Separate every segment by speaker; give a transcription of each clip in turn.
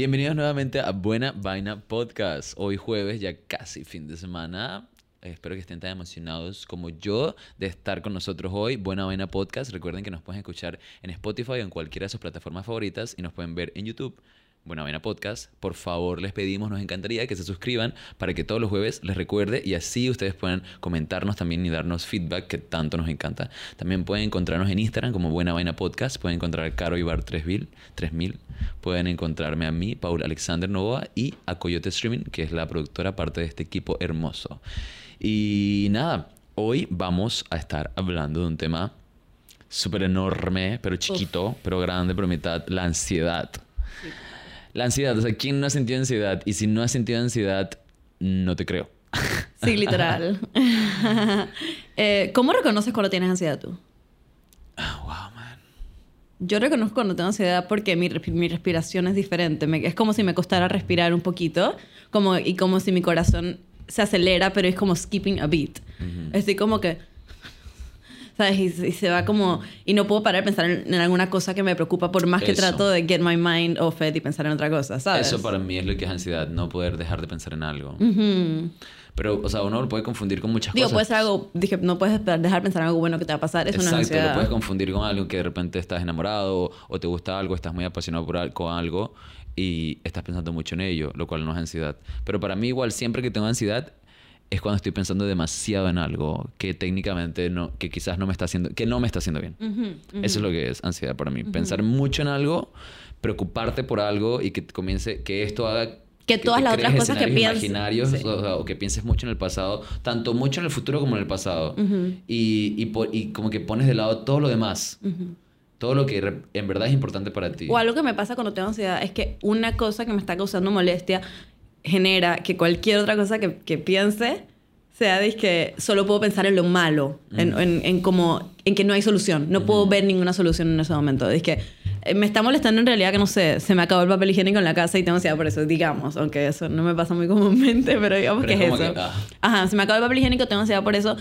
Speaker 1: Bienvenidos nuevamente a Buena Vaina Podcast. Hoy jueves, ya casi fin de semana. Espero que estén tan emocionados como yo de estar con nosotros hoy. Buena Vaina Podcast. Recuerden que nos pueden escuchar en Spotify o en cualquiera de sus plataformas favoritas y nos pueden ver en YouTube. Buena Vaina Podcast. Por favor, les pedimos, nos encantaría que se suscriban para que todos los jueves les recuerde y así ustedes puedan comentarnos también y darnos feedback que tanto nos encanta. También pueden encontrarnos en Instagram como Buena Vaina Podcast. Pueden encontrar a Caro Ibar 3000. 3000. Pueden encontrarme a mí, Paul Alexander Novoa, y a Coyote Streaming, que es la productora parte de este equipo hermoso. Y nada, hoy vamos a estar hablando de un tema súper enorme, pero chiquito, pero grande, pero mitad, la ansiedad. La ansiedad, o sea, ¿quién no ha sentido ansiedad? Y si no has sentido ansiedad, no te creo.
Speaker 2: Sí, literal. Eh, ¿Cómo reconoces cuando tienes ansiedad tú?
Speaker 1: Ah, wow, man.
Speaker 2: Yo reconozco cuando tengo ansiedad porque mi, mi respiración es diferente. Me- es como si me costara respirar un poquito como, y como si mi corazón se acelera, pero es como skipping a beat. Estoy como que... ¿Sabes? Y, y se va como... Y no puedo parar de pensar en, en alguna cosa que me preocupa por más que
Speaker 1: Eso.
Speaker 2: trato de get my mind off it y pensar en otra cosa, ¿sabes?
Speaker 1: Eso para mí es lo que es ansiedad, no poder dejar de pensar en algo.
Speaker 2: Ujú.
Speaker 1: Pero, o sea, uno lo puede confundir con muchas
Speaker 2: Digo,
Speaker 1: cosas.
Speaker 2: puede ser algo... Dije, no puedes dejar de pensar en algo bueno que te va a pasar. Eso no es
Speaker 1: Exacto,
Speaker 2: ansiedad.
Speaker 1: lo puedes confundir con algo que de repente estás enamorado o, o te gusta algo, estás muy apasionado por con algo y estás pensando mucho en ello, lo cual no es ansiedad. Pero para mí igual, siempre que tengo ansiedad es cuando estoy pensando demasiado en algo que técnicamente no, que quizás no me está haciendo, que no me está haciendo bien. Eso es lo que es ansiedad para mí. Pensar mucho en algo, preocuparte por algo y que comience, que esto haga...
Speaker 2: Que todas
Speaker 1: te
Speaker 2: las otras cosas que pienses-
Speaker 1: imaginarios
Speaker 2: sí.
Speaker 1: o, sea, o que pienses mucho en el pasado, tanto mucho en el futuro como en el pasado. Y, y, po- y como que pones de lado todo lo demás. Todo lo que en verdad es importante para ti.
Speaker 2: O algo que me pasa cuando tengo ansiedad es que una cosa que me está causando molestia genera que cualquier otra cosa que, que piense sea que solo puedo pensar en lo malo, en, en, en como en que no hay solución. No puedo ver ninguna solución en ese momento. Es que eh, me está molestando en realidad que no sé, se me acabó el papel higiénico en la casa y tengo ansiedad por eso, digamos, aunque eso no me pasa muy comúnmente, pero digamos
Speaker 1: Pero
Speaker 2: que
Speaker 1: es
Speaker 2: es, eso.
Speaker 1: que, ah.
Speaker 2: Ajá, se me acabó el papel higiénico, tengo ansiedad por eso.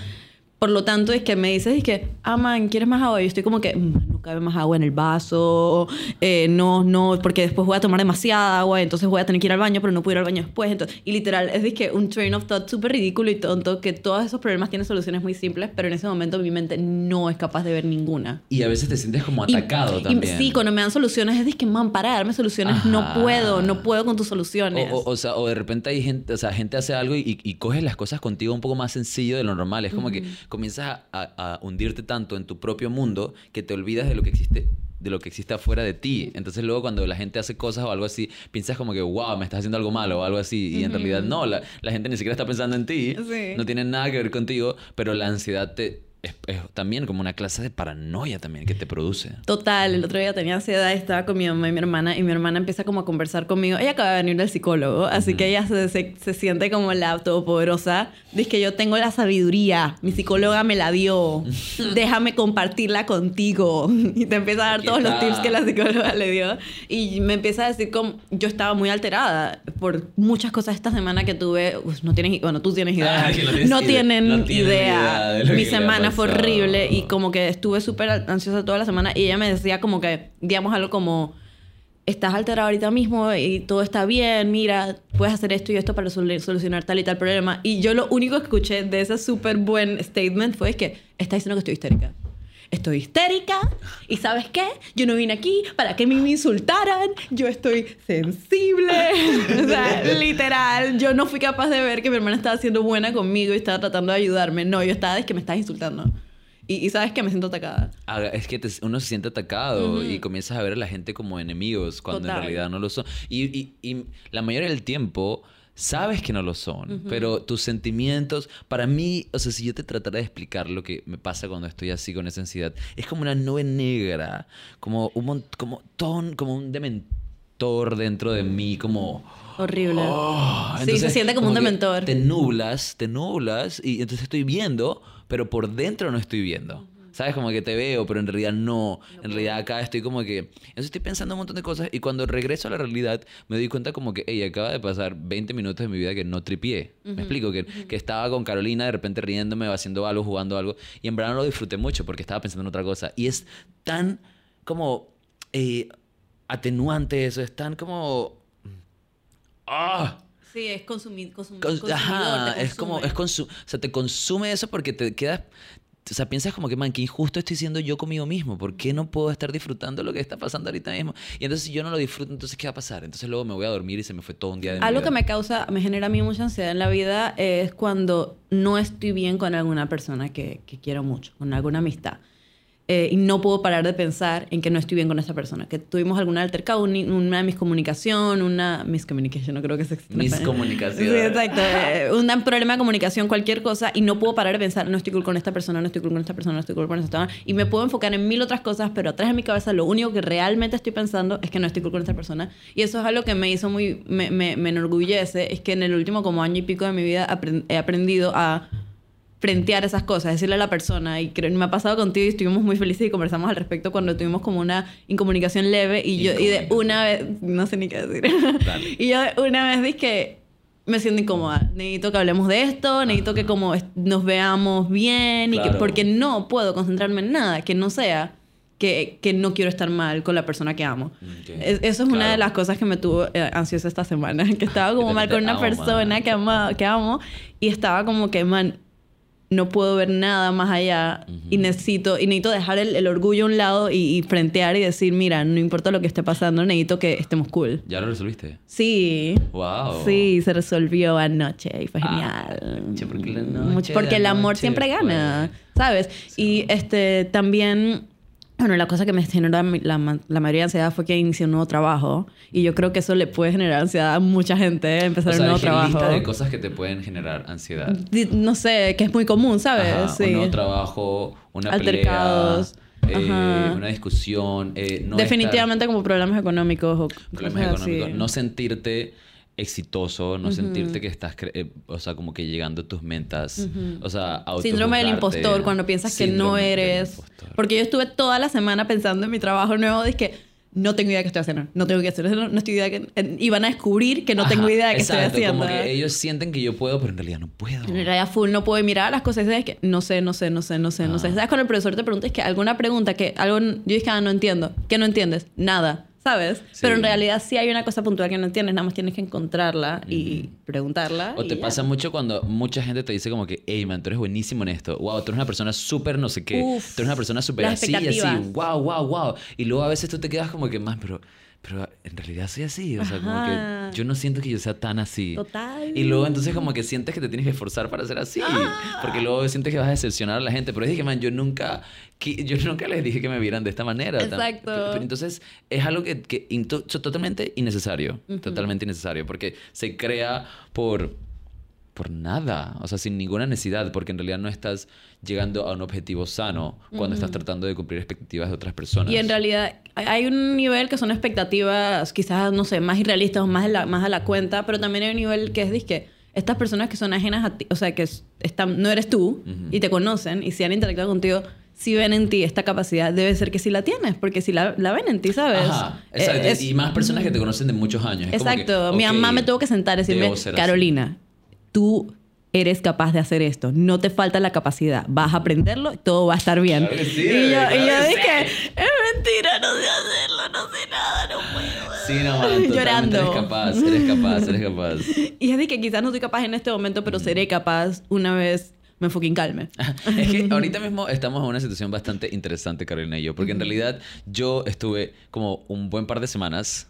Speaker 2: Por lo tanto, es que me dices, es que, ah, man, ¿quieres más agua? Y estoy como que, "Mm, no cabe más agua en el vaso, eh, no, no, porque después voy a tomar demasiada agua, entonces voy a tener que ir al baño, pero no puedo ir al baño después. Entonces, y literal, es que un train of thought súper ridículo y tonto, que todos esos problemas tienen soluciones muy simples, pero en ese momento mi mente no es capaz de ver ninguna.
Speaker 1: Y a veces te sientes como atacado
Speaker 2: y
Speaker 1: también.
Speaker 2: sí, cuando me dan soluciones es que, man, para darme soluciones, no puedo, no puedo con tus soluciones.
Speaker 1: O, o- o sea, o de repente hay gente, o sea, gente hace algo y, y coges las cosas contigo un poco más sencillo de lo normal. Es como que comienzas a, a- a hundirte tanto en tu propio mundo que te olvidas de lo que existe de lo que existe afuera de ti. Entonces luego cuando la gente hace cosas o algo así, piensas como que, wow, me estás haciendo algo malo o algo así. Y en realidad no, la, la gente ni siquiera está pensando en ti.
Speaker 2: Sí.
Speaker 1: No tiene nada que ver contigo, pero la ansiedad te, es, es también como una clase de paranoia también que te produce.
Speaker 2: Total, el otro día tenía ansiedad, estaba con mi mamá y mi hermana y mi hermana empieza como a conversar conmigo. Ella acaba de venir del psicólogo, así que ella se, se, se siente como la todopoderosa. Dice que yo tengo la sabiduría, mi psicóloga me la dio, déjame compartirla contigo. Y te empieza a dar
Speaker 1: Aquí
Speaker 2: todos los
Speaker 1: está.
Speaker 2: tips que la psicóloga le dio. Y me empieza a decir como yo estaba muy alterada por muchas cosas esta semana que tuve. Uf, no tienes, bueno, tú tienes idea.
Speaker 1: Ah, no tienes
Speaker 2: no
Speaker 1: idea.
Speaker 2: tienen
Speaker 1: No
Speaker 2: idea.
Speaker 1: idea de lo
Speaker 2: Mi
Speaker 1: que ha
Speaker 2: semana fue horrible y como que estuve súper ansiosa toda la semana y ella me decía como que, digamos algo como, estás alterada ahorita mismo y todo está bien, mira, puedes hacer esto y esto para sol- solucionar tal y tal problema. Y yo lo único que escuché de ese súper buen statement fue que está diciendo que estoy histérica. Estoy histérica y ¿sabes qué? Yo no vine aquí para que me insultaran. Yo estoy sensible. o sea, literal. Yo no fui capaz de ver que mi hermana estaba siendo buena conmigo y estaba tratando de ayudarme. No, yo estaba es que me estás insultando. Y, y sabes que me siento atacada.
Speaker 1: Ah, Es que te- uno se siente atacado y comienzas a ver a la gente como enemigos cuando
Speaker 2: Total.
Speaker 1: en realidad no lo son. Y, y- y la mayoría del tiempo sabes que no lo son, pero tus sentimientos, para mí, o sea, si yo te tratara de explicar lo que me pasa cuando estoy así con esa ansiedad, es como una nube negra, como un como ton, como un dementor dentro de mí, como
Speaker 2: Horrible.
Speaker 1: Oh,
Speaker 2: sí,
Speaker 1: entonces,
Speaker 2: se siente como, un dementor.
Speaker 1: Te nublas, te nublas y entonces estoy viendo, pero por dentro no estoy viendo. ¿Sabes? Como que te veo, pero en realidad no. En realidad acá estoy como que... Entonces estoy pensando un montón de cosas y cuando regreso a la realidad me doy cuenta como que, hey, acaba de pasar 20 minutos de mi vida que no tripié. Me explico, que, que estaba con Carolina de repente riéndome, haciendo algo, jugando algo. Y en verdad no lo disfruté mucho porque estaba pensando en otra cosa. Y es tan como eh, atenuante eso, es tan como... ¡Ah!
Speaker 2: Sí, es consumir, consum-
Speaker 1: Cons-
Speaker 2: consumidor,
Speaker 1: Ajá, es como, es consu- o sea, te consume eso porque te quedas, o sea, piensas como que, man, qué injusto estoy siendo yo conmigo mismo, ¿por qué no puedo estar disfrutando lo que está pasando ahorita mismo? Y entonces si yo no lo disfruto, entonces ¿qué va a pasar? Entonces luego me voy a dormir y se me fue todo un día de mi
Speaker 2: Algo
Speaker 1: vida.
Speaker 2: que me causa, me genera a mí mucha ansiedad en la vida es cuando no estoy bien con alguna persona que, que quiero mucho, con alguna amistad. Eh, y no puedo parar de pensar en que no estoy bien con esa persona. Que tuvimos alguna altercado, un- una miscomunicación, una miscommunication, no creo que se.
Speaker 1: Miscomunicación.
Speaker 2: Sí, exacto. Eh, un problema de comunicación, cualquier cosa, y no puedo parar de pensar, no estoy cool con esta persona, no estoy cool con esta persona, no estoy cool con esta persona. Y me puedo enfocar en mil otras cosas, pero atrás de mi cabeza lo único que realmente estoy pensando es que no estoy cool con esta persona. Y eso es algo que me hizo muy, me, me, me enorgullece, es que en el último como año y pico de mi vida apren- he aprendido a frentear esas cosas, decirle a la persona, y creo, me ha pasado contigo y estuvimos muy felices y conversamos al respecto cuando tuvimos como una incomunicación leve y yo, y de una vez, no sé ni qué decir,
Speaker 1: Dale.
Speaker 2: y yo una vez dije, me siento incómoda, necesito que hablemos de esto, necesito que como nos veamos bien, y que,
Speaker 1: Claro.
Speaker 2: porque no puedo concentrarme en nada que no sea que, que no quiero estar mal con la persona que amo.
Speaker 1: Ok.
Speaker 2: Es- eso es una
Speaker 1: Claro.
Speaker 2: de las cosas que me tuvo eh, ansiosa esta semana, que estaba como
Speaker 1: Que
Speaker 2: mal con una
Speaker 1: amo,
Speaker 2: persona que, ama, que amo y estaba como que, man, no puedo ver nada más allá y necesito y necesito dejar el, el orgullo a un lado y, y frentear y decir, mira, no importa lo que esté pasando, necesito que estemos cool.
Speaker 1: ¿Ya lo resolviste?
Speaker 2: Sí.
Speaker 1: Wow.
Speaker 2: Sí, se resolvió anoche y fue
Speaker 1: Ah,
Speaker 2: genial.
Speaker 1: che, porque la
Speaker 2: Mucho-
Speaker 1: noche,
Speaker 2: porque el amor
Speaker 1: noche
Speaker 2: siempre gana,
Speaker 1: fue.
Speaker 2: ¿sabes? Y este también, bueno, la cosa que me generó la, ma- la mayoría de ansiedad fue que inicié un nuevo trabajo y yo creo que eso le puede generar ansiedad a mucha gente, empezar
Speaker 1: O sea,
Speaker 2: un nuevo trabajo.
Speaker 1: lista de cosas que te pueden generar ansiedad.
Speaker 2: No sé, que es muy común, ¿sabes?
Speaker 1: Ajá,
Speaker 2: sí.
Speaker 1: Un nuevo trabajo, una
Speaker 2: Altercados,
Speaker 1: pelea, eh, una discusión. eh, no
Speaker 2: Definitivamente como problemas económicos o
Speaker 1: problemas económicos. No sentirte exitoso, no sentirte que estás, cre- eh, o sea, como que llegando a tus metas. O sea,
Speaker 2: Síndrome del impostor, cuando piensas que no eres. Porque yo estuve toda la semana pensando en mi trabajo nuevo, de que no tengo idea de qué estoy haciendo, no tengo qué estoy haciendo, no estoy idea de qué... Y van a descubrir que no tengo
Speaker 1: Ajá,
Speaker 2: idea de qué
Speaker 1: exacto,
Speaker 2: estoy haciendo.
Speaker 1: Como que ellos sienten que yo puedo, pero en realidad no puedo.
Speaker 2: En realidad full no puedo mirar las cosas es que no sé, no sé, no sé, no sé, no sé.
Speaker 1: Ah.
Speaker 2: ¿Sabes? Cuando el profesor te pregunta es que alguna pregunta que algo yo dije, ah, no entiendo. ¿Qué no entiendes? Nada, ¿sabes?
Speaker 1: Sí.
Speaker 2: Pero en realidad sí hay una cosa puntual que no entiendes, nada más tienes que encontrarla y preguntarla.
Speaker 1: O
Speaker 2: y
Speaker 1: te
Speaker 2: ya.
Speaker 1: pasa mucho cuando mucha gente te dice como que, hey man, tú eres buenísimo en esto. Wow, tú eres una persona súper no sé qué.
Speaker 2: Uf,
Speaker 1: tú eres una persona súper así y así. Wow, wow, wow. Y luego a veces tú te quedas como que, man, pero, pero en realidad soy así. O sea, como que yo no siento que yo sea tan así.
Speaker 2: Total.
Speaker 1: Y luego entonces como que sientes que te tienes que esforzar para ser así.
Speaker 2: Ah.
Speaker 1: Porque luego sientes que vas a decepcionar a la gente. Pero dije, man, yo nunca, yo nunca les dije que me vieran de esta manera.
Speaker 2: Exacto.
Speaker 1: Pero, pero entonces es algo que, que totalmente innecesario. Totalmente innecesario. Porque se crea por, por nada. O sea, sin ninguna necesidad. Porque en realidad no estás llegando a un objetivo sano cuando estás tratando de cumplir expectativas de otras personas.
Speaker 2: Y en realidad hay- un nivel que son expectativas quizás, no sé, más irrealistas o más, la, más a la cuenta, pero también hay un nivel que es, que estas personas que son ajenas a ti, o sea, que es- están, no eres tú y te conocen y si han interactuado contigo, si ven en ti esta capacidad, debe ser que sí la tienes, porque si la, la ven en ti, ¿sabes?
Speaker 1: Ajá, exacto.
Speaker 2: Eh, es-
Speaker 1: y más personas que te conocen de muchos años. Es como que,
Speaker 2: Exacto. Mi mamá me tuvo que sentar y decirme,
Speaker 1: así.
Speaker 2: Tú eres capaz de hacer esto. No te falta la capacidad. Vas a aprenderlo y todo va a estar bien.
Speaker 1: Claro sí,
Speaker 2: y yo,
Speaker 1: claro
Speaker 2: y yo
Speaker 1: que sí.
Speaker 2: dije, es mentira, no sé hacerlo, no sé nada, no puedo.
Speaker 1: Sí, no, man,
Speaker 2: Llorando.
Speaker 1: Eres capaz, eres capaz, eres capaz.
Speaker 2: Y es de que quizás no soy capaz en este momento, pero seré capaz una vez me en calme.
Speaker 1: Es que ahorita mismo estamos en una situación bastante interesante, Carolina y yo, porque en realidad yo estuve como un buen par de semanas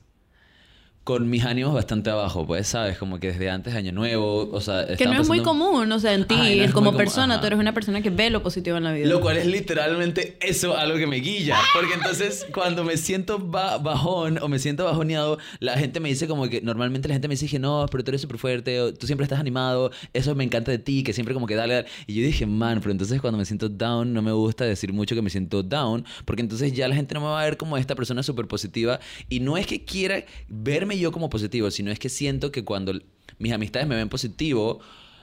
Speaker 1: con mis ánimos bastante abajo, pues, ¿sabes? Como que desde antes de Año Nuevo, o sea...
Speaker 2: Que no es muy común, o sea, en ti,
Speaker 1: Ajá, no
Speaker 2: como persona,
Speaker 1: ajá.
Speaker 2: tú eres una persona que ve lo positivo en la vida.
Speaker 1: Lo cual es literalmente eso algo que me guilla. Porque entonces cuando me siento ba- bajón o me siento bajoneado, la gente me dice como que normalmente la gente me dice que no, pero tú eres súper fuerte, o tú siempre estás animado, eso me encanta de ti, que siempre como que dale, dale. Y yo dije, man, pero entonces cuando me siento down no me gusta decir mucho que me siento down, porque entonces ya la gente no me va a ver como esta persona súper positiva. Y no es que quiera verme yo como positivo, sino es que siento que cuando mis amistades me ven positivo,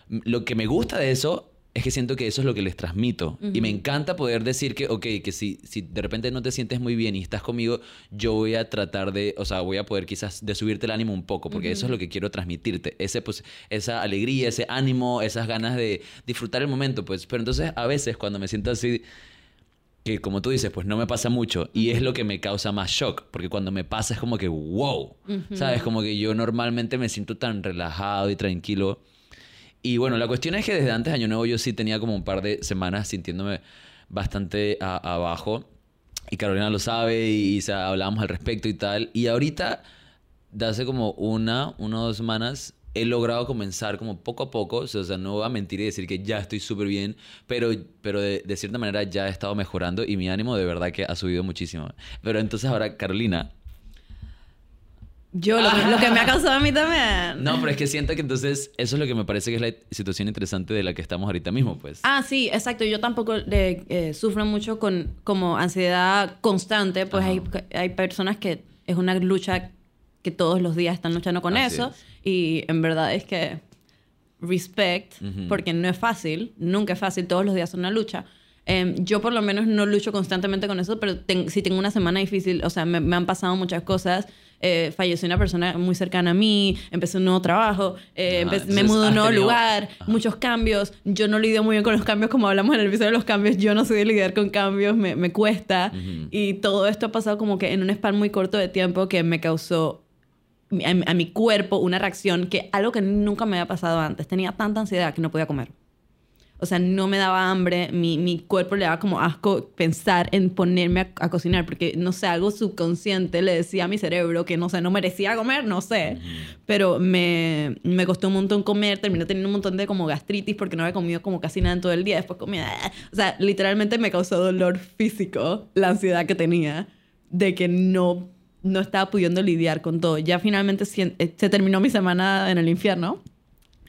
Speaker 1: lo que me gusta de eso es que siento que eso es lo que les transmito. Y me encanta poder decir que, ok, que si, si de repente no te sientes muy bien y estás conmigo, yo voy a tratar de, o sea, voy a poder quizás de subirte el ánimo un poco, porque eso es lo que quiero transmitirte. Ese, pues, esa alegría, ese ánimo, esas ganas de disfrutar el momento, pues. Pero entonces a veces cuando me siento así que como tú dices, pues no me pasa mucho y es lo que me causa más shock, porque cuando me pasa es como que, wow, ¿sabes? Como que yo normalmente me siento tan relajado y tranquilo. Y bueno, la cuestión es que desde antes de Año Nuevo yo sí tenía como un par de semanas sintiéndome bastante abajo y Carolina lo sabe y, y hablábamos al respecto y tal. Y ahorita, de hace como una, una o dos semanas, he logrado comenzar como poco a poco, o sea, no voy a mentir y decir que ya estoy súper bien, pero, pero de, cierta manera ya he estado mejorando y mi ánimo de verdad que ha subido muchísimo. Pero entonces ahora, Carolina.
Speaker 2: Yo, lo, que, me ha causado a mí también.
Speaker 1: No, pero es que siento que entonces eso es lo que me parece que es la situación interesante de la que estamos ahorita mismo, pues.
Speaker 2: Ah, sí, exacto. Yo tampoco eh, sufro mucho con como ansiedad constante, pues hay, hay personas que es una lucha que todos los días están luchando con eso. Y en verdad es que respect, porque no es fácil, nunca es fácil, todos los días es una lucha. Em, yo por lo menos no lucho constantemente con eso, pero si tengo una semana difícil, o sea, me, han pasado muchas cosas. Eh, falleció una persona muy cercana a mí, empecé un nuevo trabajo, eh, me mudé a un nuevo lugar, muchos cambios. Yo no lidio muy bien con los cambios, como hablamos en el episodio de los cambios. Yo no soy de lidiar con cambios, me, me cuesta. Y todo esto ha pasado como que en un span muy corto de tiempo que me causó a, mi cuerpo una reacción que algo que nunca me había pasado antes. Tenía tanta ansiedad que no podía comer. O sea, no me daba hambre, mi, mi cuerpo le daba como asco pensar en ponerme a, cocinar, porque, no sé, algo subconsciente le decía a mi cerebro que, no sé, no merecía comer, no sé. Pero me, me costó un montón comer, terminé teniendo un montón de como gastritis porque no había comido como casi nada en todo el día, después comía... O sea, literalmente me causó dolor físico la ansiedad que tenía de que no no estaba pudiendo lidiar con todo. Ya finalmente eh, se terminó mi semana en el infierno.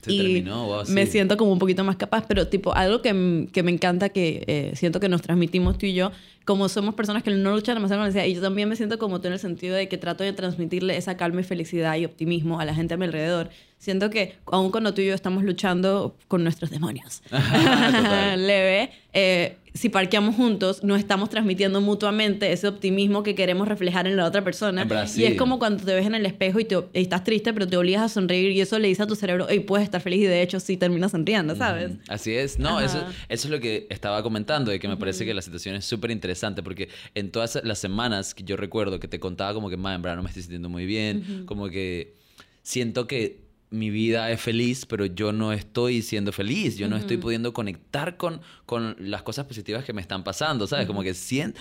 Speaker 1: Se y terminó,
Speaker 2: Me siento como un poquito más capaz, pero tipo, algo que, que me encanta que eh, siento que nos transmitimos tú y yo, como somos personas que no luchan demasiado con y yo también me siento como tú en el sentido de que trato de transmitirle esa calma y felicidad y optimismo a la gente a mi alrededor. Siento que aún cuando tú y yo estamos luchando con nuestros demonios, leve, eh, si parqueamos juntos, no estamos transmitiendo mutuamente ese optimismo que queremos reflejar en la otra persona. y es como cuando te ves en el espejo y, te, estás triste, pero te obligas a sonreír y eso le dice a tu cerebro, hey, puedes estar feliz y de hecho sí terminas sonriendo, ¿sabes?
Speaker 1: Así es. No, eso, eso es lo que estaba comentando, de que me parece que la situación es súper interesante porque en todas las semanas que yo recuerdo que te contaba como que, en verdad no me estoy sintiendo muy bien, como que siento que mi vida es feliz, pero yo no estoy siendo feliz, yo no estoy pudiendo conectar con, con las cosas positivas que me están pasando, ¿sabes? Como que sé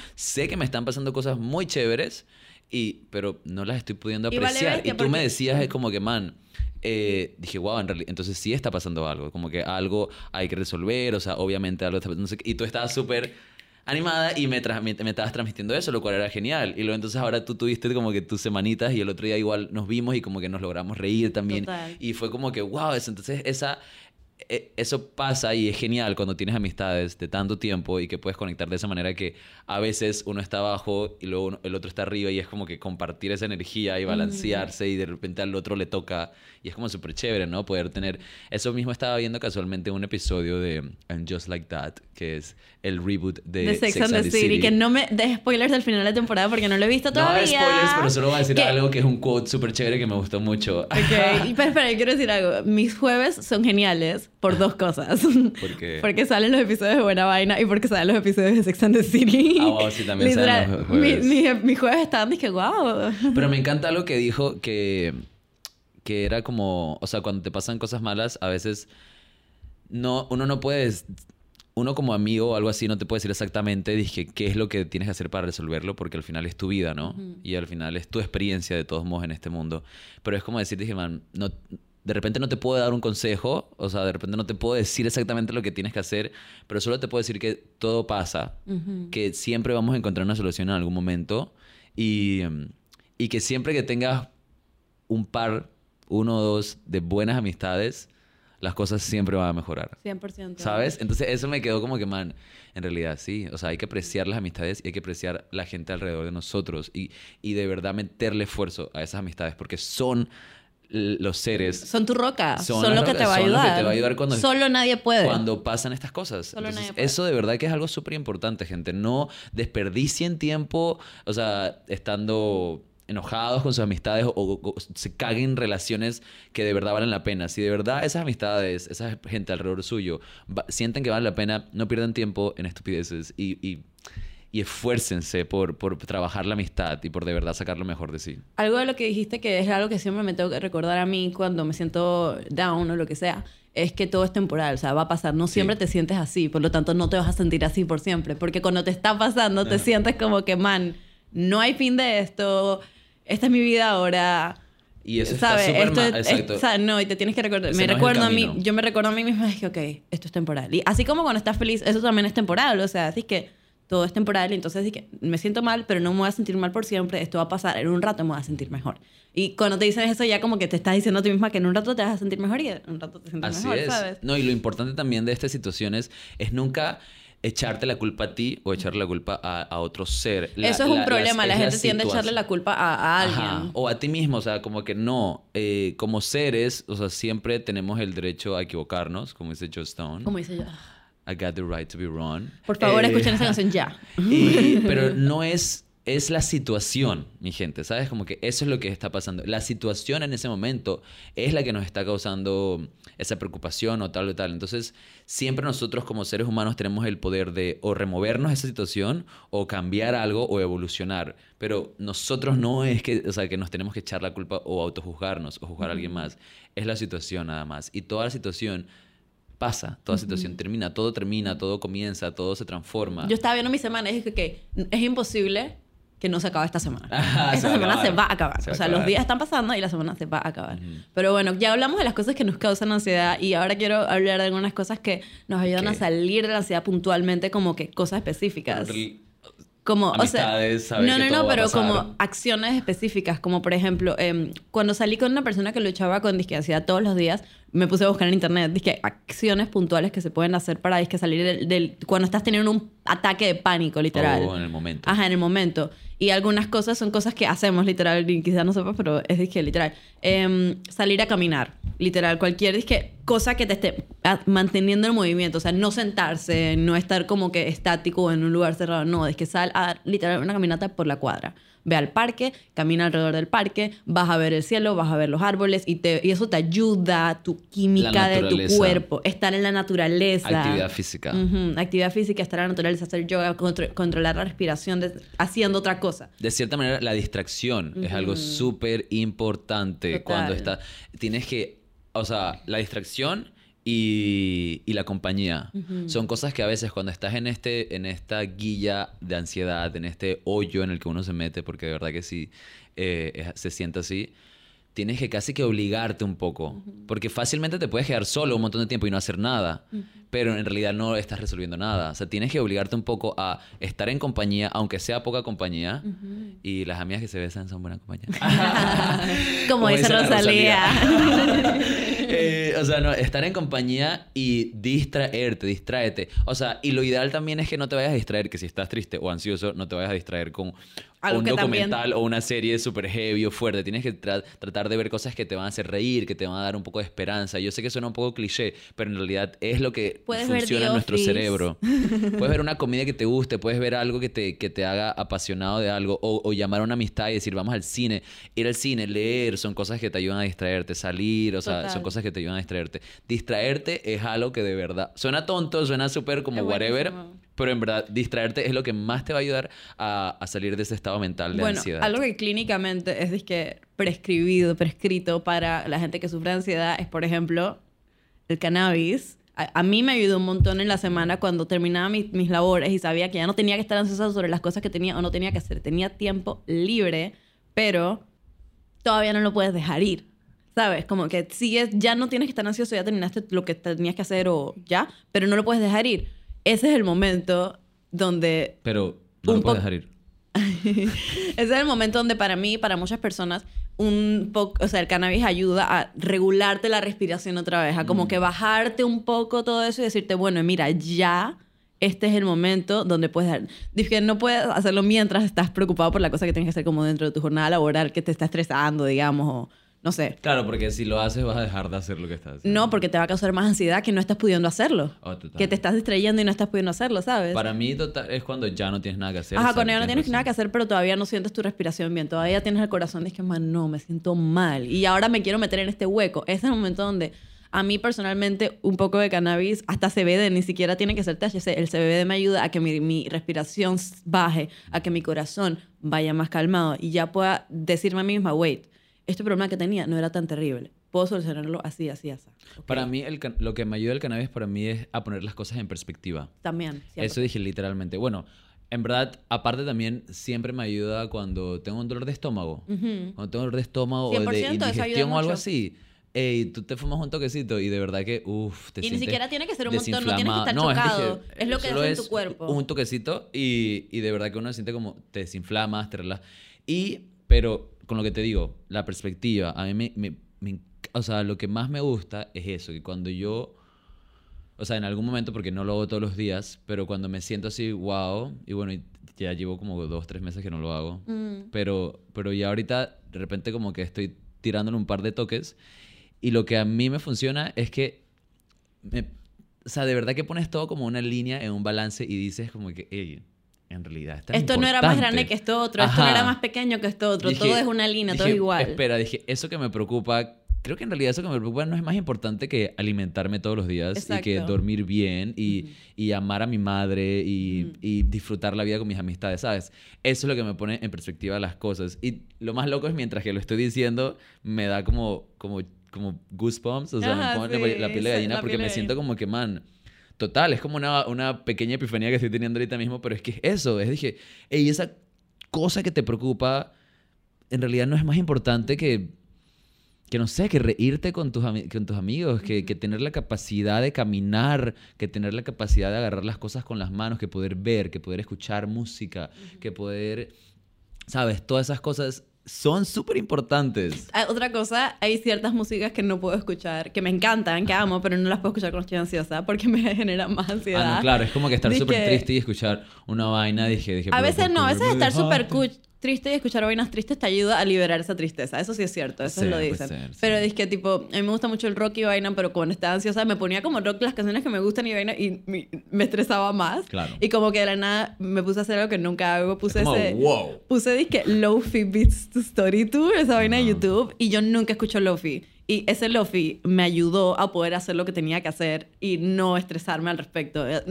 Speaker 1: que me están pasando cosas muy chéveres, y, pero no las estoy pudiendo apreciar. Y, tú me decías, es como que, man, eh, dije, wow, en realidad, entonces sí está pasando algo, como que algo hay que resolver, o sea, obviamente algo está no sé, y tú estabas súper animada y me, me estabas transmitiendo eso, lo cual era genial. Y luego entonces ahora tú tuviste como que tus semanitas y el otro día igual nos vimos y como que nos logramos reír también. Y fue como que, wow, eso, entonces esa eso pasa y es genial cuando tienes amistades de tanto tiempo y que puedes conectar de esa manera que a veces uno está abajo y luego el otro está arriba y es como que compartir esa energía y balancearse y de repente al otro le toca y es como súper chévere, ¿no? Poder tener... Eso mismo estaba viendo casualmente un episodio de And Just Like That, que es el reboot de,
Speaker 2: Sex, and the City. Que no me des spoilers al final de la temporada porque no lo he visto todavía.
Speaker 1: No spoilers, pero solo voy a decir algo que es un quote súper chévere que me gustó mucho.
Speaker 2: Ok, pero espera, yo quiero decir algo. Mis jueves son geniales por dos cosas.
Speaker 1: ¿Por qué?
Speaker 2: Porque salen los episodios de Buena Vaina y porque salen los episodios de Sex and the City.
Speaker 1: Ah, sí, también salen los jueves.
Speaker 2: Mis mi, mi jueves estaban, dije, wow.
Speaker 1: Pero me encanta algo que dijo que que era como, o sea, cuando te pasan cosas malas, a veces no, uno no puede, uno como amigo o algo así no te puede decir exactamente, dije, qué es lo que tienes que hacer para resolverlo, porque al final es tu vida, ¿no? Y al final es tu experiencia de todos modos en este mundo. Pero es como decir, dije, man, no, de repente no te puedo dar un consejo, o sea, de repente no te puedo decir exactamente lo que tienes que hacer, pero solo te puedo decir que todo pasa, que siempre vamos a encontrar una solución en algún momento y, y que siempre que tengas un par uno o dos de buenas amistades, las cosas siempre van a mejorar.
Speaker 2: 100%.
Speaker 1: ¿Sabes? Entonces eso me quedó como que, man, en realidad sí. O sea, hay que apreciar las amistades y hay que apreciar la gente alrededor de nosotros y, y de verdad meterle esfuerzo a esas amistades porque son los seres
Speaker 2: Son tu roca.
Speaker 1: Son
Speaker 2: lo que te va a
Speaker 1: son lo que
Speaker 2: ayudar.
Speaker 1: te va a ayudar cuando-
Speaker 2: Solo nadie puede.
Speaker 1: cuando pasan estas cosas.
Speaker 2: Solo
Speaker 1: Entonces,
Speaker 2: nadie puede.
Speaker 1: eso de verdad que es algo súper importante, gente. No desperdicien tiempo, o sea, estando enojados con sus amistades o, o- o se caguen relaciones que de verdad valen la pena. Si de verdad esas amistades, esa gente alrededor suyo va- sienten que vale la pena, no pierdan tiempo en estupideces y, y, y esfuércense por, por trabajar la amistad y por de verdad sacar lo mejor de sí.
Speaker 2: Algo de lo que dijiste que es algo que siempre me tengo que recordar a mí cuando me siento down o lo que sea, es que todo es temporal, o sea, va a pasar. No siempre te sientes así, por lo tanto no te vas a sentir así por siempre, porque cuando te está pasando te sientes como que, man, no hay fin de esto, esta es mi vida ahora.
Speaker 1: Y eso está
Speaker 2: ¿Sabes?
Speaker 1: súper
Speaker 2: Esto
Speaker 1: ma-
Speaker 2: es-
Speaker 1: exacto.
Speaker 2: es- o sea, no, y te tienes que recordar.
Speaker 1: Ese
Speaker 2: me
Speaker 1: no
Speaker 2: recuerdo a mí, yo me recuerdo a mí misma, es que, ok, esto es temporal. Y así como cuando estás feliz, eso también es temporal. O sea, así que todo es temporal. Y entonces, que me siento mal, pero no me voy a sentir mal por siempre. Esto va a pasar. En un rato me voy a sentir mejor. Y cuando te dicen eso, ya como que te estás diciendo a ti misma que en un rato te vas a sentir mejor y en un rato te sientes
Speaker 1: Así
Speaker 2: mejor,
Speaker 1: es.
Speaker 2: ¿sabes?
Speaker 1: No, y lo importante también de estas situaciones es nunca echarte la culpa a ti o echarle la culpa a, a otro ser. La-
Speaker 2: eso es un
Speaker 1: la-
Speaker 2: problema. La, gente tiende a echarle la culpa a, a alguien.
Speaker 1: Ajá, O a ti mismo, o sea, como que no. eh, como seres, o sea, siempre tenemos el derecho a equivocarnos, como dice Joe Stone.
Speaker 2: Como dice yo.
Speaker 1: I got the right to be wrong.
Speaker 2: Por favor,
Speaker 1: Eh,
Speaker 2: escuchen esa canción ya.
Speaker 1: y- pero no es, es la situación, mi gente, ¿sabes? Como que eso es lo que está pasando. La situación en ese momento es la que nos está causando esa preocupación o tal o tal. Entonces, siempre nosotros como seres humanos tenemos el poder de o removernos de esa situación o cambiar algo o evolucionar. Pero nosotros no es que, o sea, que nos tenemos que echar la culpa o autojuzgarnos o juzgar a alguien más. Es la situación nada más. Y toda la situación pasa, toda situación termina, todo termina, todo comienza, todo se transforma.
Speaker 2: Yo estaba viendo mi semana y dije que es imposible que no se acabe esta semana.
Speaker 1: Se
Speaker 2: esta semana
Speaker 1: acabar.
Speaker 2: se va a acabar.
Speaker 1: Se va
Speaker 2: o sea,
Speaker 1: acabar.
Speaker 2: los días están pasando y la semana se va a acabar. Pero bueno, ya hablamos de las cosas que nos causan ansiedad y ahora quiero hablar de algunas cosas que nos ayudan a salir de la ansiedad puntualmente, como que cosas específicas. Como, o sea, no, no, no, pero como acciones específicas, como por ejemplo, em, cuando salí con una persona que luchaba con discapacidad todos los días, me puse a buscar en internet, dije, acciones puntuales que se pueden hacer para dizque, salir del, del- cuando estás teniendo un ataque de pánico, literal.
Speaker 1: O en el momento.
Speaker 2: Ajá, en el momento. Y algunas cosas son cosas que hacemos, literal, quizás no sepas, pero es disque, literal. Em, salir a caminar, literal. Cualquier disque, cosa que te esté manteniendo en movimiento. O sea, no sentarse, no estar como que estático en un lugar cerrado. No, es que sal a literal una caminata por la cuadra. Ve al parque, camina alrededor del parque, vas a ver el cielo, vas a ver los árboles y, te, y eso te ayuda, tu química de tu cuerpo, estar en la naturaleza.
Speaker 1: Actividad física.
Speaker 2: Actividad física, estar en la naturaleza, hacer yoga, contro- controlar la respiración, de- haciendo otra cosa.
Speaker 1: De cierta manera, la distracción es algo súper importante cuando está... Tienes que... O sea, la distracción y, y la compañía son cosas que a veces cuando estás en, este, en esta guilla de ansiedad, en este hoyo en el que uno se mete, porque de verdad que sí eh, es- se siente así, tienes que casi que obligarte un poco. Porque fácilmente te puedes quedar solo un montón de tiempo y no hacer nada. Pero en realidad no estás resolviendo nada. O sea, tienes que obligarte un poco a estar en compañía, aunque sea poca compañía. Y las amigas que se besan son buena compañía.
Speaker 2: Como, dice
Speaker 1: la
Speaker 2: Rosalía.
Speaker 1: Eh, o sea, no, estar en compañía y distraerte, distráete. O sea, y lo ideal también es que no te vayas a distraer, que si estás triste o ansioso, no te vayas a distraer con
Speaker 2: Algo
Speaker 1: un
Speaker 2: también-
Speaker 1: documental o una serie súper heavy o fuerte. Tienes que tra- tratar de ver cosas que te van a hacer reír, que te van a dar un poco de esperanza. Yo sé que suena un poco cliché, pero en realidad es lo que
Speaker 2: Puedes ver
Speaker 1: funciona en nuestro cerebro. Puedes ver una comida que te guste, puedes ver algo que te, que te haga apasionado de algo, o, o llamar a una amistad y decir, vamos al cine. Ir al cine, leer, son cosas que te ayudan a distraerte, salir, o sea,
Speaker 2: Total.
Speaker 1: son cosas que te ayudan a distraerte. Distraerte es algo que de verdad, suena tonto, suena súper como whatever, pero en verdad distraerte es lo que más te va a ayudar a, a salir de ese estado mental de
Speaker 2: Bueno,
Speaker 1: ansiedad.
Speaker 2: algo que clínicamente es disque prescribido, prescrito para la gente que sufre de ansiedad es, por ejemplo, el cannabis. A, a mí me ayudó un montón en la semana cuando terminaba mis, mis labores y sabía que ya no tenía que estar ansiosa sobre las cosas que tenía o no tenía que hacer. Tenía tiempo libre, pero todavía no lo puedes dejar ir. ¿Sabes? Como que sigues, ya no tienes que estar ansioso, ya terminaste lo que tenías que hacer o ya, pero no lo puedes dejar ir. Ese es el momento donde
Speaker 1: Pero no lo puedes dejar ir.
Speaker 2: ese es el momento donde para mí, para muchas personas, un poco, o sea, el cannabis ayuda a regularte la respiración otra vez, a
Speaker 1: Mm.
Speaker 2: como que bajarte un poco todo eso y decirte, bueno, mira, ya este es el momento donde puedes dar. Dije que no puedes hacerlo mientras estás preocupado por la cosa que tienes que hacer como dentro de tu jornada laboral que te está estresando, digamos, o No sé.
Speaker 1: Claro, porque si lo haces vas a dejar de hacer lo que estás haciendo.
Speaker 2: No, porque te va a causar más ansiedad que no estás pudiendo hacerlo.
Speaker 1: Oh.
Speaker 2: Que te estás distrayendo y no estás pudiendo hacerlo, ¿sabes?
Speaker 1: Para mí total, es cuando ya no tienes nada que hacer.
Speaker 2: Ajá, cuando ya no tienes
Speaker 1: razón.
Speaker 2: nada que hacer, pero todavía no sientes tu respiración bien. Todavía tienes el corazón de que, man, no, me siento mal. Y ahora me quiero meter en este hueco. Ese es el momento donde a mí personalmente un poco de cannabis, hasta CBD, ni siquiera tiene que ser THC. El CBD me ayuda a que mi, mi respiración baje, a que mi corazón vaya más calmado y ya pueda decirme a mí misma, wait, este problema que tenía no era tan terrible. Puedo solucionarlo así, así, así. ¿ok?
Speaker 1: Para mí, el lo que me ayuda el cannabis para mí es a poner las cosas en perspectiva.
Speaker 2: También.
Speaker 1: Eso dije literalmente. Bueno, en verdad, aparte también siempre me ayuda cuando tengo un dolor de estómago.
Speaker 2: Ujú.
Speaker 1: Cuando tengo dolor de estómago o de
Speaker 2: 100% eso ayuda
Speaker 1: indigestión o algo así. Ey, tú te fumas un toquecito y de verdad que, uff, te
Speaker 2: Y ni
Speaker 1: sientes
Speaker 2: siquiera tiene que ser un montón, no tienes que estar
Speaker 1: desinflamado.
Speaker 2: chocado.
Speaker 1: dije,
Speaker 2: Es lo que hace en tu
Speaker 1: es
Speaker 2: cuerpo.
Speaker 1: Un toquecito y, y de verdad que uno se siente como te desinflamas, te relajas. Y, pero con lo que te digo, la perspectiva, a mí me, me- o sea, lo que más me gusta es eso, que cuando yo, o sea, en algún momento, porque no lo hago todos los días, pero cuando me siento así, wow, y bueno, ya llevo como dos, tres meses que no lo hago,
Speaker 2: Mm.
Speaker 1: pero, pero ya ahorita de repente como que estoy tirándole un par de toques y lo que a mí me funciona es que, me- o sea, de verdad que pones todo como una línea en un balance y dices como que, hey, en realidad
Speaker 2: Esto no era más grande que esto otro, esto no era más pequeño que esto otro,
Speaker 1: Dije-
Speaker 2: todo es una línea, todo es igual.
Speaker 1: Espera, dije, eso que me preocupa, creo que en realidad eso que me preocupa no es más importante que alimentarme todos los días y que dormir bien y, y amar a mi madre y, y disfrutar la vida con mis amistades, ¿sabes? Eso es lo que me pone en perspectiva las cosas. Y lo más loco es mientras que lo estoy diciendo, me da como, como, como goosebumps, o sea,
Speaker 2: Ajá,
Speaker 1: me pongo
Speaker 2: sí,
Speaker 1: la piel de gallina porque me siento como que, man, total, es como una, una pequeña epifanía que estoy teniendo ahorita mismo, pero es que es eso, es dije, ey, esa cosa que te preocupa en realidad no es más importante que, que no sé, que reírte con tus, con tus amigos, que, que tener la capacidad de caminar, que tener la capacidad de agarrar las cosas con las manos, que poder ver, que poder escuchar música, que poder, sabes, todas esas cosas son súper importantes.
Speaker 2: Otra cosa, hay ciertas músicas que no puedo escuchar, que me encantan, que amo, pero no las puedo escuchar cuando estoy ansiosa porque me generan más ansiedad.
Speaker 1: Ah, no, claro, es como que estar súper triste y escuchar una vaina, dije, dije
Speaker 2: A veces
Speaker 1: ¿por
Speaker 2: no, a veces estar súper triste y escuchar vainas tristes te ayuda a liberar esa tristeza. Eso sí es cierto, eso
Speaker 1: Sí,
Speaker 2: lo dicen.
Speaker 1: ser, sí.
Speaker 2: Pero es que, tipo, a mí me gusta mucho el rock y vaina, pero cuando estaba ansiosa me ponía como rock las canciones que me gustan y vaina y me, estresaba más.
Speaker 1: Claro.
Speaker 2: Y como que de la nada me puse a hacer algo que nunca hago. Puse
Speaker 1: como,
Speaker 2: ese.
Speaker 1: wow.
Speaker 2: Puse disque Lofi Beats to Story Tour, esa vaina de YouTube, y yo nunca escucho Lofi. Y ese Lofi me ayudó a poder hacer lo que tenía que hacer y no estresarme al respecto. Eh,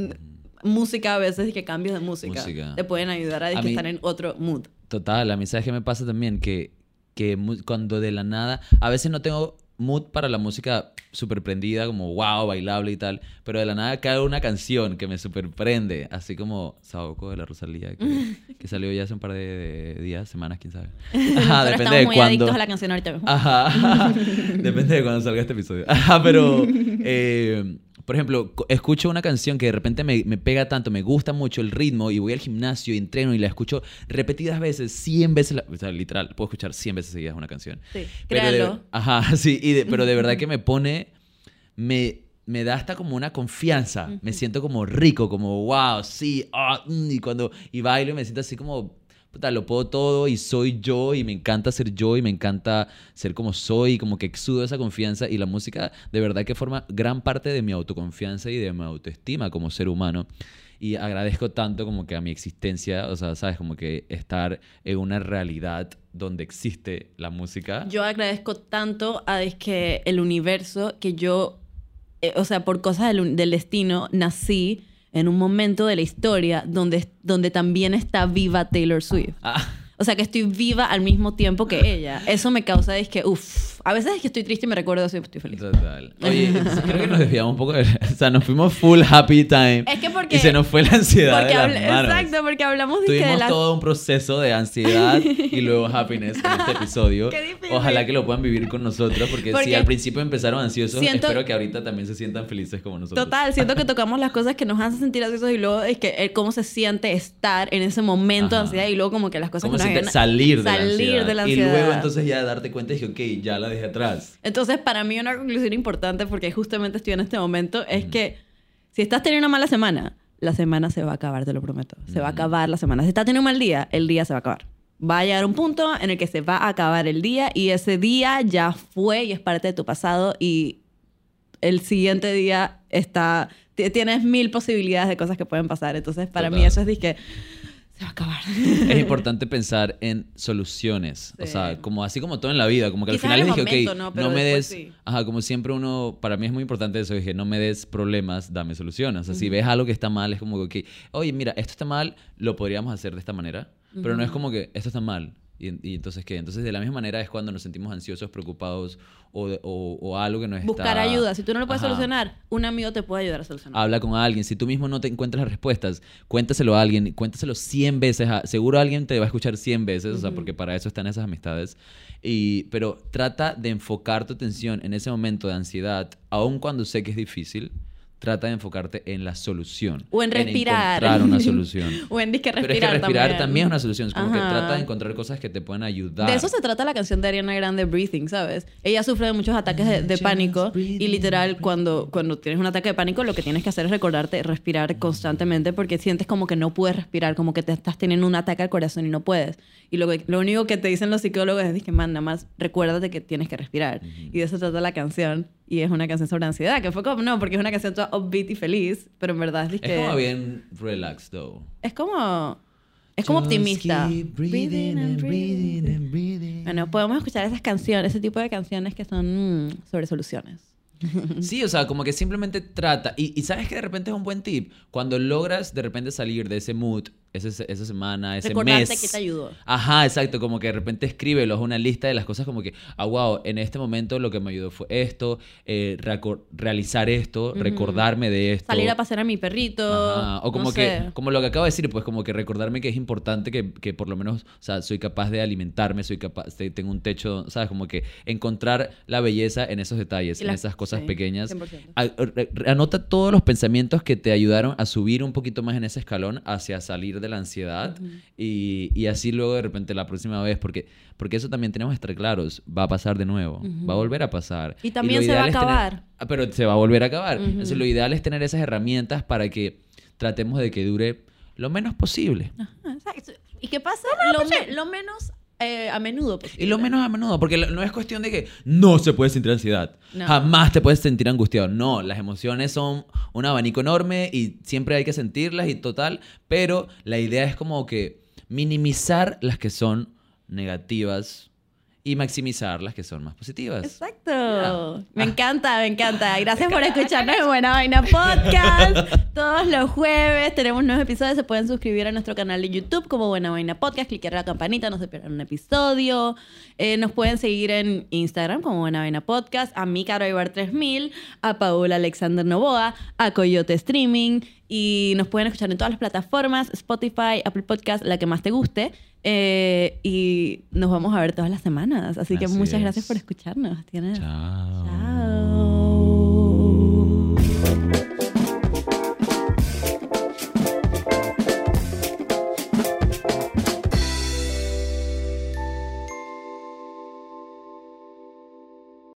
Speaker 2: Música a veces, que cambios de música,
Speaker 1: Música.
Speaker 2: te pueden ayudar a,
Speaker 1: A mí-
Speaker 2: estar en otro mood.
Speaker 1: Total, a mí sabes qué me pasa también que, que cuando de la nada, a veces no tengo mood para la música súper prendida, como wow, bailable y tal, pero de la nada cae una canción que me súper prende, así como Saoko de la Rosalía, que, que salió ya hace un par de, de días, semanas, quién sabe. Ajá, depende
Speaker 2: estamos
Speaker 1: de
Speaker 2: muy adictos a la canción ahorita mismo.
Speaker 1: Ajá. Depende de cuándo salga este episodio. Ajá, pero, eh, por ejemplo, escucho una canción que de repente me, me pega tanto, me gusta mucho el ritmo y voy al gimnasio y entreno y la escucho repetidas veces, 100 veces, la- o sea, literal, puedo escuchar 100 veces seguidas una canción.
Speaker 2: Sí,
Speaker 1: Pero de-
Speaker 2: créanlo.
Speaker 1: ajá, sí, y de- pero de verdad que me pone, me, me da hasta como una confianza. Me siento como rico, como wow, sí, ah, mm, y cuando, y bailo y me siento así como, puta, lo puedo todo y soy yo y me encanta ser yo y me encanta ser como soy, como que exudo esa confianza y la música de verdad que forma gran parte de mi autoconfianza y de mi autoestima como ser humano. Y agradezco tanto como que a mi existencia, o sea, sabes, como que estar en una realidad donde existe la música.
Speaker 2: Yo agradezco tanto a es que el universo que yo, eh, o sea, por cosas del destino, nací en un momento de la historia donde, donde también está viva Taylor Swift.
Speaker 1: Ah.
Speaker 2: O sea, que estoy viva al mismo tiempo que ella. Eso me causa, es que, uff, a veces es que estoy triste y me recuerdo si estoy feliz.
Speaker 1: Total. Oye, creo que nos desviamos un poco. de- o sea, nos fuimos full happy time.
Speaker 2: Es que porque-
Speaker 1: Y se nos fue la ansiedad
Speaker 2: Porque
Speaker 1: de las manos.
Speaker 2: exacto, porque hablamos de, que de
Speaker 1: Tuvimos
Speaker 2: las...
Speaker 1: todo un proceso de ansiedad y luego happiness en este episodio.
Speaker 2: Qué difícil.
Speaker 1: Ojalá que lo puedan vivir con nosotros, porque, si
Speaker 2: Porque
Speaker 1: al principio empezaron ansiosos,
Speaker 2: siento-
Speaker 1: espero que ahorita también se sientan felices como nosotros.
Speaker 2: Total, siento que tocamos las cosas que nos hacen sentir ansiosos y luego es que eh, cómo se siente estar en ese momento
Speaker 1: Ajá.
Speaker 2: de ansiedad y luego como que las cosas que nos hagan-
Speaker 1: salir, de, la ansiedad.
Speaker 2: de la
Speaker 1: Y
Speaker 2: ansiedad.
Speaker 1: luego entonces ya darte cuenta y dije, ok, ya la atrás.
Speaker 2: Entonces, para mí una conclusión importante, porque justamente estoy en este momento, es que si estás teniendo una mala semana, la semana se va a acabar, te lo prometo. Se va a acabar la semana. Si estás teniendo un mal día, el día se va a acabar. Va a llegar un punto en el que se va a acabar el día y ese día ya fue y es parte de tu pasado y el siguiente día está tienes mil posibilidades de cosas que pueden pasar. Entonces, para mí
Speaker 1: Total.
Speaker 2: eso es disque se va a acabar.
Speaker 1: Es importante pensar en soluciones. O
Speaker 2: Sí.
Speaker 1: sea, como así como todo en la vida. Como que al
Speaker 2: Quizás
Speaker 1: final
Speaker 2: en
Speaker 1: les dije, ok,
Speaker 2: momento, ¿no?
Speaker 1: no,
Speaker 2: Pero
Speaker 1: me des.
Speaker 2: sí.
Speaker 1: Ajá, como siempre uno. Para mí es muy importante eso. Dije, no me des problemas, dame soluciones. O sea, si ves algo que está mal, es como que, ok, oye, mira, esto está mal, lo podríamos hacer de esta manera. Pero no es como que esto está mal. Y, y entonces, ¿qué? Entonces, de la misma manera es cuando nos sentimos ansiosos, preocupados o, o, o algo que nos está...
Speaker 2: Buscar ayuda. Si tú no lo puedes
Speaker 1: Ajá.
Speaker 2: solucionar, un amigo te puede ayudar a solucionar.
Speaker 1: Habla con alguien. Si tú mismo no te encuentras las respuestas, cuéntaselo a alguien. Cuéntaselo 100 veces. a- seguro alguien te va a escuchar 100 veces, o sea, porque para eso están esas amistades. Y, pero trata de enfocar tu atención en ese momento de ansiedad, aun cuando sé que es difícil. Trata de enfocarte en la solución.
Speaker 2: O en respirar.
Speaker 1: encontrar una solución.
Speaker 2: o en disque
Speaker 1: Pero
Speaker 2: respirar,
Speaker 1: es que respirar
Speaker 2: también.
Speaker 1: también, es una solución. Es como que
Speaker 2: Ajá.
Speaker 1: trata de encontrar cosas que te puedan ayudar.
Speaker 2: De eso se trata la canción de Ariana Grande, Breathing, ¿sabes? Ella sufre de muchos ataques de, de pánico y
Speaker 1: breathing,
Speaker 2: literal cuando, cuando tienes un ataque de pánico lo que tienes que hacer es recordarte respirar constantemente porque sientes como que no puedes respirar, como que te estás teniendo un ataque al corazón y no puedes. Y lo, que- lo único que te dicen los psicólogos es que, man, nada más recuérdate que tienes que respirar. Y de eso trata la canción. Y es una canción sobre ansiedad, que fue como, no, porque es una canción toda upbeat y feliz, pero en verdad es,
Speaker 1: Es
Speaker 2: que
Speaker 1: como bien relaxed, though.
Speaker 2: es como... Es como
Speaker 1: Just
Speaker 2: optimista.
Speaker 1: breathing and breathing and breathing.
Speaker 2: Bueno, podemos escuchar esas canciones, ese tipo de canciones que son mm, sobre soluciones.
Speaker 1: Sí, o sea, como que simplemente trata. Y, y sabes que de repente es un buen tip. Cuando logras de repente salir de ese mood, ese- esa semana, ese
Speaker 2: Recordarte
Speaker 1: mes.
Speaker 2: que te ayudó.
Speaker 1: Ajá, exacto. Como que de repente escríbelo, es una lista de las cosas como que, ah, wow, en este momento lo que me ayudó fue esto, eh, realizar esto, recordarme de esto.
Speaker 2: Salir a pasear a mi perrito.
Speaker 1: Ajá, O como
Speaker 2: no
Speaker 1: que,
Speaker 2: sé.
Speaker 1: como lo que acabo de decir, pues como que recordarme que es importante que, que por lo menos, o sea, soy capaz de alimentarme, soy capaz, te- tengo un techo, ¿sabes? Como que encontrar la belleza en esos detalles, en esas cosas
Speaker 2: sí,
Speaker 1: pequeñas.
Speaker 2: 100%.
Speaker 1: A- re- re- anota todos los pensamientos que te ayudaron a subir un poquito más en ese escalón hacia salir de la ansiedad y, y así luego de repente la próxima vez, porque, porque eso también tenemos que estar claros, va a pasar de nuevo, va a volver a pasar.
Speaker 2: Y también se va a
Speaker 1: ideal es tener-
Speaker 2: acabar.
Speaker 1: Ah, pero se va a volver a acabar. Entonces lo ideal es tener esas herramientas para que tratemos de que dure lo menos posible.
Speaker 2: Ajá, exacto. ¿Y qué pasa? Lo, me- lo menos eh, a menudo posible.
Speaker 1: Y lo menos a menudo, porque no es cuestión de que no se puede sentir ansiedad.
Speaker 2: No.
Speaker 1: Jamás te puedes sentir angustiado. No, las emociones son un abanico enorme y siempre hay que sentirlas y total, pero la idea es como que minimizar las que son negativas y maximizar las que son más positivas.
Speaker 2: Exacto. Me encanta, me encanta. Gracias por escucharnos en Buena Vaina Podcast. Todos los jueves tenemos nuevos episodios. Se pueden suscribir a nuestro canal de YouTube como Buena Vaina Podcast. Clicar la campanita, no se pierdan un episodio. Eh, nos pueden seguir en Instagram como Buena Vaina Podcast. A mí, Caro Ibar 3000. A Paula Alexander Novoa. A Coyote Streaming. Y nos pueden escuchar en todas las plataformas: Spotify, Apple Podcast, la que más te guste. Eh, y nos vamos a ver todas las semanas. Así que muchas
Speaker 1: es.
Speaker 2: gracias por escucharnos. Tienes-
Speaker 1: Chao.
Speaker 2: Chao.